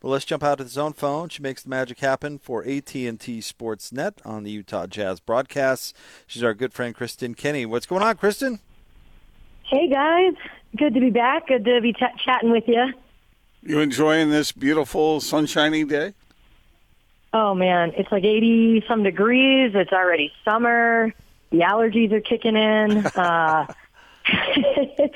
But let's jump out to the zone phone. She makes the magic happen for AT&T Sportsnet on the Utah Jazz broadcasts. She's our good friend Kristen Kenney. What's going on, Kristen? Hey guys, good to be back. Good to be t- chatting with you. You enjoying this beautiful sunshiny day? Oh man, it's like 80 some degrees. It's already summer. The allergies are kicking in. Uh,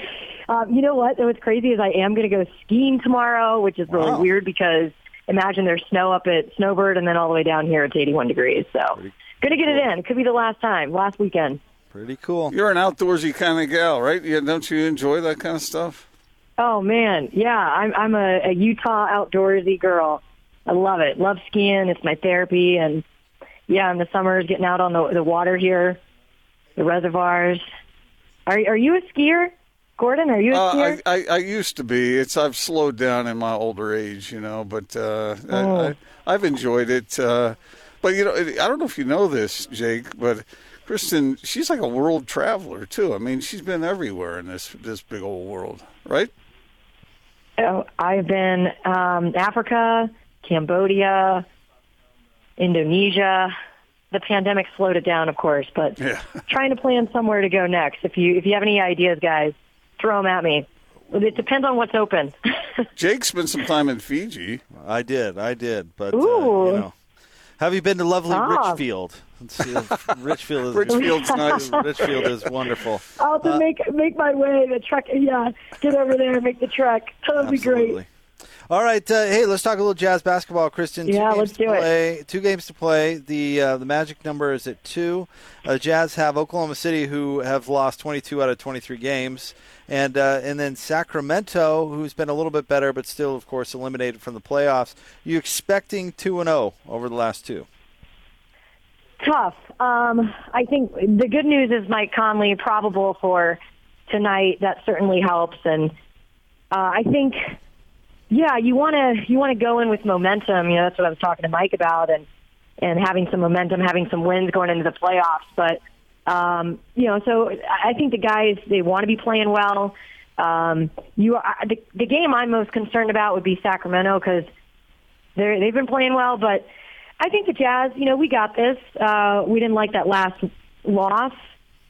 um, you know what? What's crazy is I am going to go skiing tomorrow, which is really Wow. weird because imagine there's snow up at Snowbird and then all the way down here it's 81 degrees. So going to get it in. Could be the last time, last weekend. Pretty cool. You're an outdoorsy kind of gal, right? Yeah, don't you enjoy that kind of stuff? Oh man, yeah, I'm I'm a, a Utah outdoorsy girl. I love it. Love skiing. It's my therapy, and yeah, in the summers, getting out on the the water here, the reservoirs. Are are you a skier, Gordon? Are you a Uh? I, I I used to be. It's I've slowed down in my older age, you know, but uh, Oh. I, I've enjoyed it. Uh, but you know, I don't know if you know this, Jake, but Kristen, she's like a world traveler too. I mean, she's been everywhere in this this big old world, right? Oh, I've been um, Africa, Cambodia, Indonesia. The pandemic slowed it down, of course, but Yeah. trying to plan somewhere to go next. If you if you have any ideas, guys, throw them at me. It depends on what's open. Jake spent some time in Fiji. I did, I did, but uh, you know, have you been to lovely Ah. Richfield? Let's see if Richfield is Richfield's nice. Richfield is wonderful. I'll have to make make my way. The truck, yeah, get over there, and make the trek. That'll be great. All right, uh, hey, let's talk a little jazz basketball, Kristen. Two Yeah, let's do it. Two games to play. The uh, the magic number is at two. Uh, Jazz have Oklahoma City, who have lost 22 out of 23 games, and uh, and then Sacramento, who's been a little bit better, but still, of course, eliminated from the playoffs. You expecting two and zero over the last two? Tough. Um, I think the good news is Mike Conley probable for tonight. That certainly helps, and uh, I think, yeah, you want to you want to go in with momentum. You know, that's what I was talking to Mike about, and and having some momentum, having some wins going into the playoffs. But um, you know, so I think the guys they want to be playing well. Um, you, I- the, the game I'm most concerned about would be Sacramento because they're, they've been playing well, but I think the Jazz, you know, we got this. Uh, we didn't like that last loss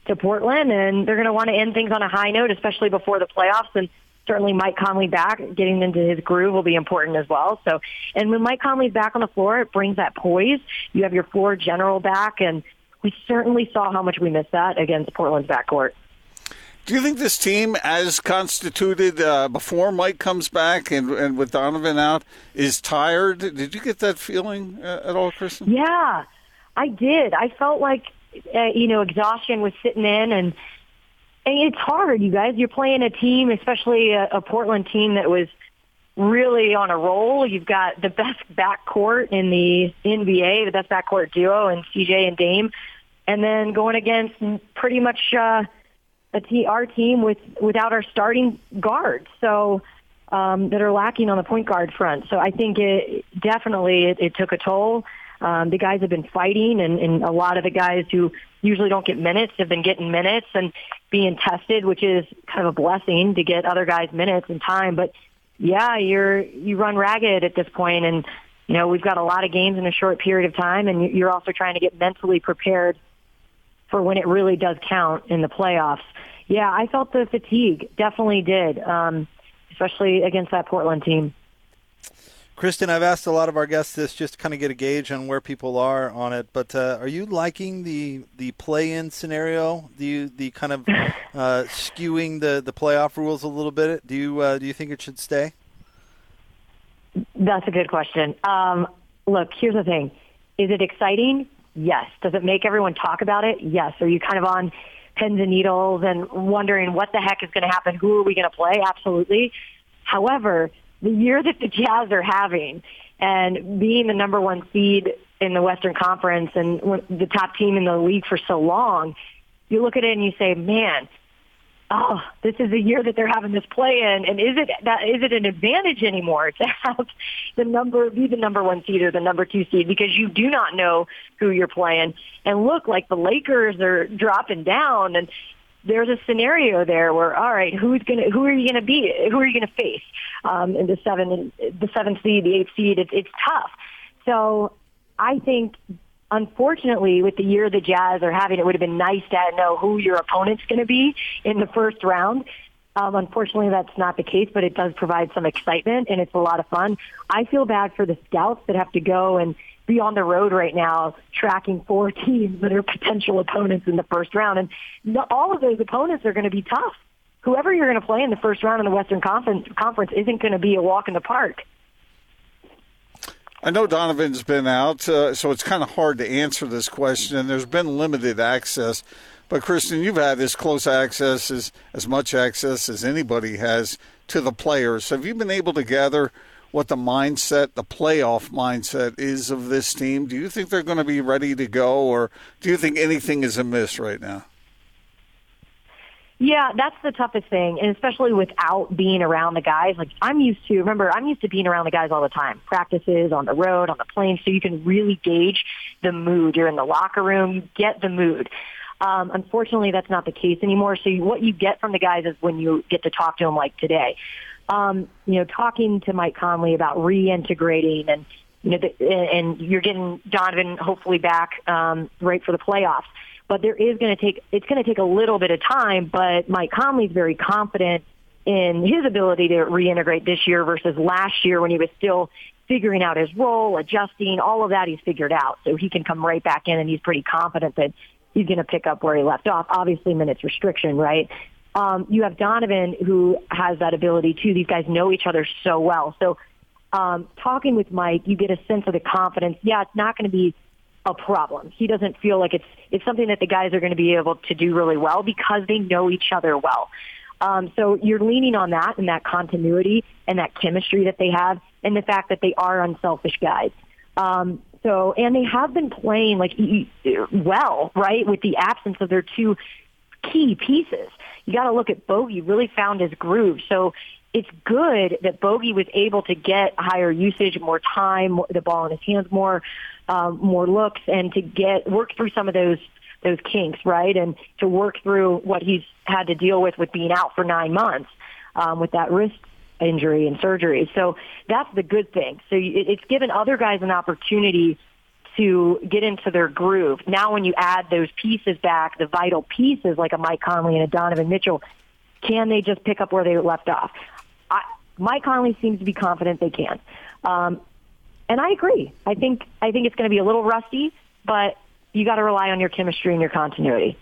to Portland, and they're going to want to end things on a high note, especially before the playoffs. And certainly Mike Conley back, getting into his groove will be important as well. So, and when Mike Conley's back on the floor, it brings that poise. You have your floor general back, and we certainly saw how much we missed that against Portland's backcourt. Do you think this team, as constituted uh, before Mike comes back and, and with Donovan out, is tired? Did you get that feeling uh, at all, Kristen? Yeah, I did. I felt like uh, you know exhaustion was sitting in, and and it's hard. You guys, you're playing a team, especially a, a Portland team that was really on a roll. You've got the best backcourt in the NBA, the best backcourt duo, and CJ and Dame, and then going against pretty much uh, a te- our team with without our starting guards. So um, that are lacking on the point guard front. So I think it definitely it, it took a toll. Um, the guys have been fighting, and, and a lot of the guys who usually don't get minutes have been getting minutes and being tested, which is kind of a blessing to get other guys minutes and time. But yeah, you're you run ragged at this point, and you know we've got a lot of games in a short period of time, and you're also trying to get mentally prepared for when it really does count in the playoffs. Yeah, I felt the fatigue. Definitely did. Um, especially against that Portland team. Kristen, I've asked a lot of our guests this just to kind of get a gauge on where people are on it. But uh, are you liking the the play-in scenario? Do you the kind of uh, skewing the, the playoff rules a little bit? Do you uh, do you think it should stay? That's a good question. Um, look, here's the thing: is it exciting? Yes. Does it make everyone talk about it? Yes. Are you kind of on pins and needles and wondering what the heck is going to happen? Who are we going to play? Absolutely. However, the year that the Jazz are having and being the number one seed in the Western Conference and the top team in the league for so long, you look at it and you say, man, oh, this is the year that they're having this play in, and is it that is it an advantage anymore to have the number be the number one seed or the number two seed because you do not know who you're playing. And look, like the Lakers are dropping down, and there's a scenario there where all right, who's gonna who are you gonna be? Who are you gonna face? Um, in the seven, the seventh seed, the eighth seed, it's it's tough. So I think unfortunately, with the year the Jazz are having, it would have been nice to know who your opponent's going to be in the first round. Um, unfortunately, that's not the case, but it does provide some excitement, and it's a lot of fun. I feel bad for the scouts that have to go and be on the road right now tracking four teams that are potential opponents in the first round. And all of those opponents are going to be tough. Whoever you're going to play in the first round in the Western Conference, conference isn't going to be a walk in the park. I know Donovan's been out, uh, so it's kind of hard to answer this question, and there's been limited access. But Kristen, you've had as close access as as much access as anybody has to the players. Have you been able to gather what the mindset, the playoff mindset is of this team? Do you think they're going to be ready to go, or do you think anything is amiss right now? Yeah, that's the toughest thing, and especially without being around the guys. Like I'm used to. Remember, I'm used to being around the guys all the time, practices, on the road, on the plane, so you can really gauge the mood. You're in the locker room, you get the mood. Um, unfortunately, that's not the case anymore. So what you get from the guys is when you get to talk to them, like today. Um, you know, talking to Mike Conley about reintegrating and you know, the, and you're getting Donovan hopefully back um, right for the playoffs but there is going to take it's going to take a little bit of time. But Mike Conley's very confident in his ability to reintegrate this year versus last year when he was still figuring out his role, adjusting, all of that he's figured out. So he can come right back in and he's pretty confident that he's going to pick up where he left off. Obviously minutes restriction, right? Um, you have Donovan who has that ability too. These guys know each other so well. So um, talking with Mike, you get a sense of the confidence. Yeah, it's not going to be a problem. He doesn't feel like it's it's something that the guys are going to be able to do really well because they know each other well. Um, so you're leaning on that and that continuity and that chemistry that they have, and the fact that they are unselfish guys. Um, so and they have been playing like well, right, with the absence of their two key pieces. You got to look at Bogey really found his groove. So it's good that Bogey was able to get higher usage, more time, the ball in his hands more um, more looks and to get work through some of those those kinks, right? And to work through what he's had to deal with with being out for nine months um, with that wrist injury and surgery. So that's the good thing. So it's given other guys an opportunity to get into their groove. Now, when you add those pieces back, the vital pieces like a Mike Conley and a Donovan Mitchell, can they just pick up where they left off? I, Mike Conley seems to be confident they can. Um, and I agree. I think I think it's going to be a little rusty, but you got to rely on your chemistry and your continuity.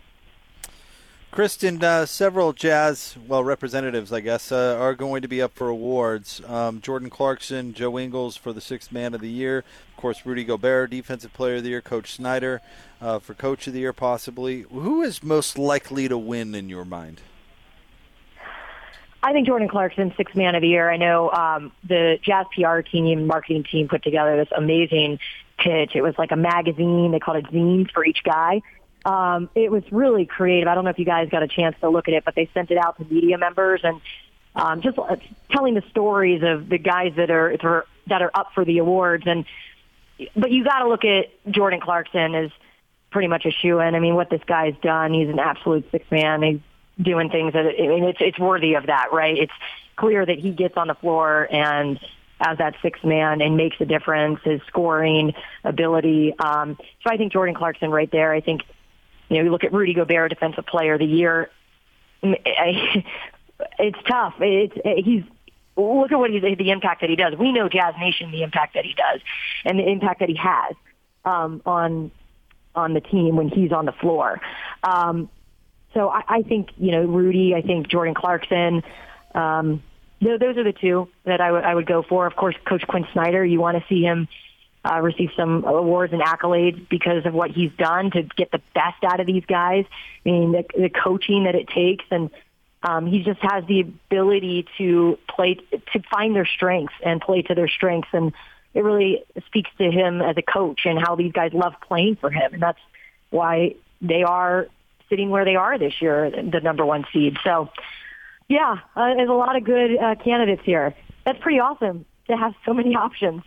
Kristen, uh, several Jazz, well, representatives, I guess, uh, are going to be up for awards. Um, Jordan Clarkson, Joe Ingles for the Sixth Man of the Year. Of course, Rudy Gobert, Defensive Player of the Year. Coach Snyder uh, for Coach of the Year, possibly. Who is most likely to win in your mind? I think Jordan Clarkson, sixth man of the year. I know um, the Jazz PR team, marketing team put together this amazing pitch. It was like a magazine. They called it zines for each guy. Um, it was really creative. I don't know if you guys got a chance to look at it, but they sent it out to media members and um, just uh, telling the stories of the guys that are that are up for the awards. And but you got to look at Jordan Clarkson as pretty much a shoe in. I mean, what this guy's done, he's an absolute six man. He's doing things that I mean, it's it's worthy of that, right? It's clear that he gets on the floor and as that sixth man and makes a difference. His scoring ability. Um, so I think Jordan Clarkson right there. I think you know you look at Rudy Gobert, Defensive Player of the Year. It's tough. It's he's look at what he's the impact that he does. We know Jazz Nation the impact that he does, and the impact that he has um, on on the team when he's on the floor. Um, so I, I think, you know, Rudy, I think Jordan Clarkson, um, those are the two that I would I would go for. Of course, Coach Quinn Snyder, you want to see him uh, receive some awards and accolades because of what he's done to get the best out of these guys. I mean, the, the coaching that it takes, and um, he just has the ability to play to find their strengths and play to their strengths, and it really speaks to him as a coach and how these guys love playing for him, and that's why they are sitting where they are this year, the number one seed. So, yeah, uh, there's a lot of good uh, candidates here. That's pretty awesome to have so many options.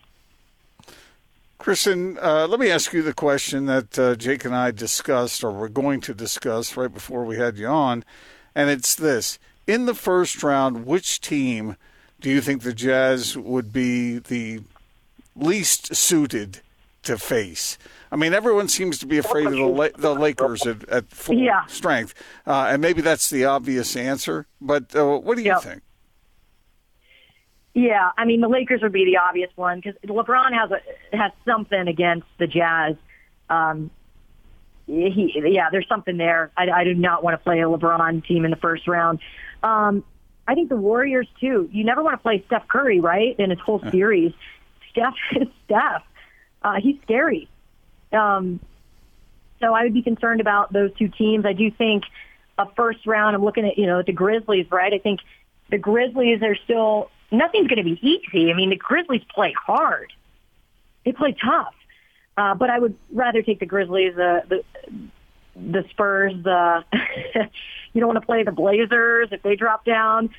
Kristen, uh, let me ask you the question that uh, Jake and I discussed, or we're going to discuss right before we had you on, and it's this: in the first round, which team do you think the Jazz would be the least suited to face? I mean, everyone seems to be afraid of the, La- the Lakers at, at full Yeah. strength, uh, and maybe that's the obvious answer. But uh, what do you Yep. think? Yeah, I mean the Lakers would be the obvious one because LeBron has a has something against the Jazz. Um, he, yeah, there's something there. I, I do not want to play a LeBron team in the first round. Um, I think the Warriors too. You never want to play Steph Curry, right? In his whole series, Steph is Steph. Uh, he's scary. Um, so I would be concerned about those two teams. I do think a first round. I'm looking at you know the Grizzlies, right? I think the Grizzlies are still nothing's going to be easy. I mean, the Grizzlies play hard. They play tough. Uh, but I would rather take the Grizzlies, uh, the the Spurs. The you don't want to play the Blazers if they drop down.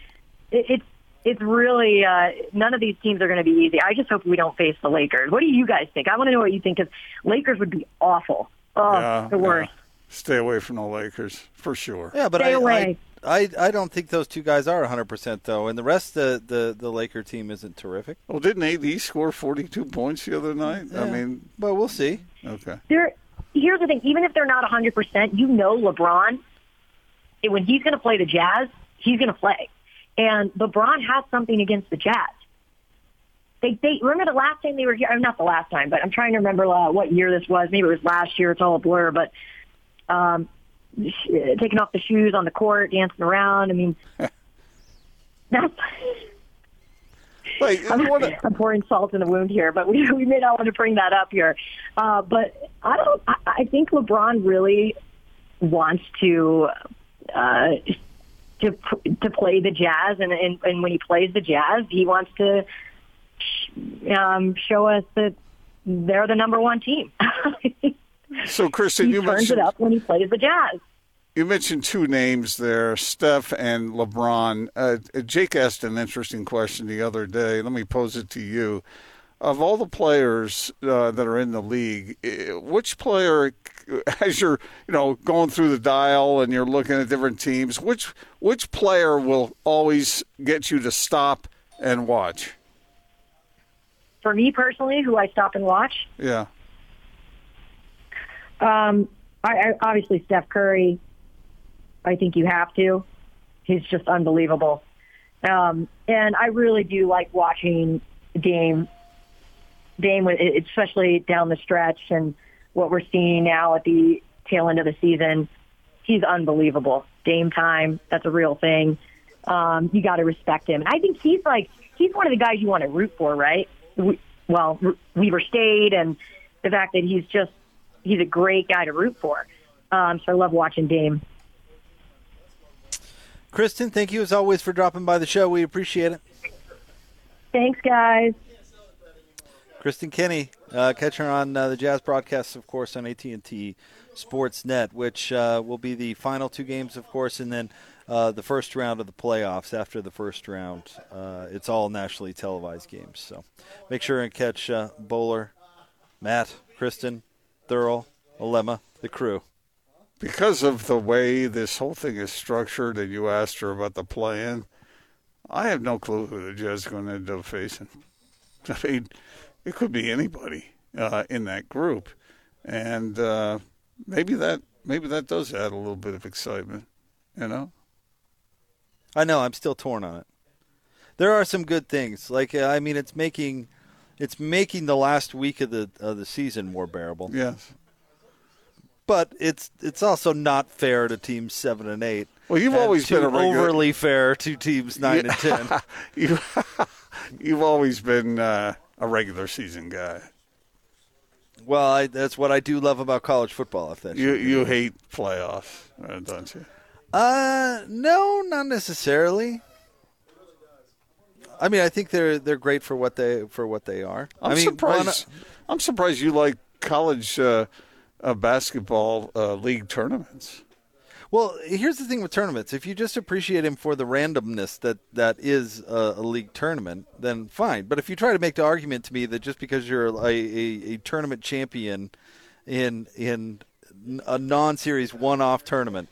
It, it's it's really uh, none of these teams are going to be easy. I just hope we don't face the Lakers. What do you guys think? I want to know what you think because Lakers would be awful. Oh, Yeah, the worst. yeah. Stay away from the Lakers for sure. Yeah, but Stay I, away. I, I I don't think those two guys are 100% though, and the rest of the, the, the Laker team isn't terrific. Well, didn't AD score 42 points the other night? I mean, But we'll see. okay. There, here's the thing. Even if they're not 100%, you know LeBron, when he's going to play the Jazz, he's going to play. And LeBron has something against the Jazz. They, they remember the last time they were here. uh, Not the last time, but I'm trying to remember uh, what year this was. Maybe it was last year. It's all a blur. But um, sh- taking off the shoes on the court, dancing around. I mean, that's. Like, I'm, what, I'm pouring salt in the wound here, but we we may not want to bring that up here. Uh, but I don't. I, I think LeBron really wants to uh, to to play the Jazz, and, and and when he plays the Jazz, he wants to um, show us that they're the number one team. so, Kristen, he you turns mentioned it up when he plays the Jazz. you mentioned two names there, Steph and LeBron. Uh, Jake asked an interesting question the other day. Let me pose it to you. Of all the players uh, that are in the league, eh, which player, as you're you know going through the dial and you're looking at different teams, which which player will always get you to stop and watch? For me personally, who I stop and watch, Yeah. Um, I, I obviously Steph Curry. I think you have to. He's just unbelievable, um, and I really do like watching Dame. Dame, especially down the stretch, and what we're seeing now at the tail end of the season, he's unbelievable. Dame time, that's a real thing. Um, you got to respect him, and I think he's like he's one of the guys you want to root for, right? We, well, Weber State, and the fact that he's just he's a great guy to root for. Um, so I love watching Dame. Kristen, thank you as always for dropping by the show. We appreciate it. Thanks, guys. Kristen Kenney, uh, catch her on uh, the Jazz broadcasts, of course, on AT&T Sportsnet, which uh, will be the final two games, of course, and then uh, the first round of the playoffs. After the first round, uh, it's all nationally televised games. So make sure and catch uh, Boler, Matt, Kristen, Thurl, Alema, the crew. because of the way this whole thing is structured, and you asked her about the plan, I have no clue who the Jazz are going to end up facing. I mean, it could be anybody uh, in that group, and uh, maybe that maybe that does add a little bit of excitement. You know, I know I'm still torn on it. There are some good things. Like uh, I mean, it's making it's making the last week of the of the season more bearable. yes. But it's it's also not fair to teams seven and eight. Well, you've always been a regular. overly fair to teams nine and ten. you, you've always been uh, a regular season guy. Well, I, that's what I do love about college football. If that's You you hate playoffs, uh, don't you? uh, no, not necessarily. I mean, I think they're they're great for what they for what they are. I'm I mean, surprised. I'm surprised you like college uh, uh, basketball uh, league tournaments. Well, here's the thing with tournaments: if you just appreciate him for the randomness that that is a, a league tournament, then fine. But if you try to make the argument to me that just because you're a, a, a tournament champion in in a non-series one-off tournament,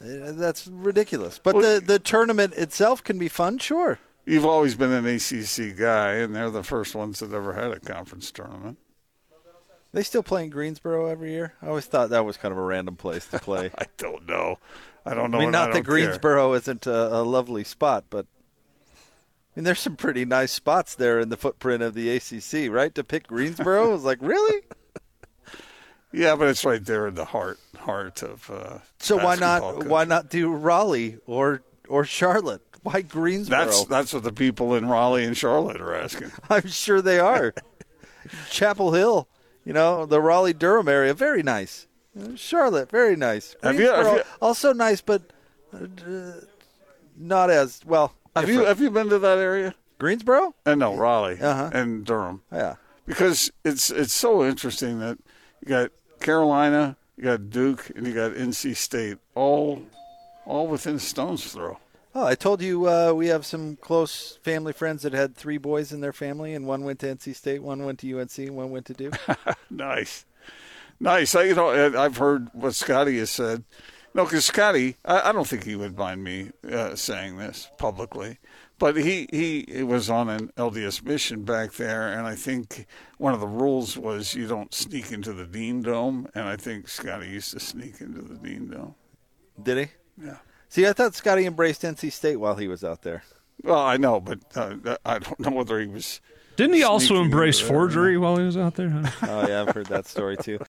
eh, that's ridiculous. But Well, the the tournament itself can be fun, sure. You've always been an ACC guy, and they're the first ones that ever had a conference tournament. They still play in Greensboro every year. I always thought that was kind of a random place to play. I don't know. I don't know. I mean, and I not that care. Greensboro isn't a, a lovely spot, but I mean, there's some pretty nice spots there in the footprint of the ACC, right? To pick Greensboro was like, really? Yeah, but it's right there in the heart heart of. Uh, So why not? Why not do Raleigh or or Charlotte? Why Greensboro? That's that's what the people in Raleigh and Charlotte are asking. I'm sure they are. Chapel Hill, you know, the Raleigh Durham area, very nice. Charlotte, very nice. Have you- have Greensboro, you- also nice, but uh, not as well. Have you have you been to that area? Greensboro? Uh, no, Raleigh Uh-huh. and Durham. Yeah. because it's it's so interesting that you got Carolina, you got Duke, and you got NC State all all within a stone's throw. Oh, I told you uh, we have some close family friends that had three boys in their family, and one went to NC State, one went to UNC, and one went to Duke. Nice, nice. I, you know, I- I've heard what Scotty has said. No, because Scotty, I, I don't think he would mind me uh, saying this publicly, but he he was on an LDS mission back there, and I think one of the rules was you don't sneak into the Dean Dome, and I think Scotty used to sneak into the Dean Dome. Did he? Yeah. See, I thought Scotty embraced NC State while he was out there. Well, I know, but uh, I don't know whether he was. Didn't he also embrace forgery while he was out there? Huh? Oh yeah, I've heard that story too.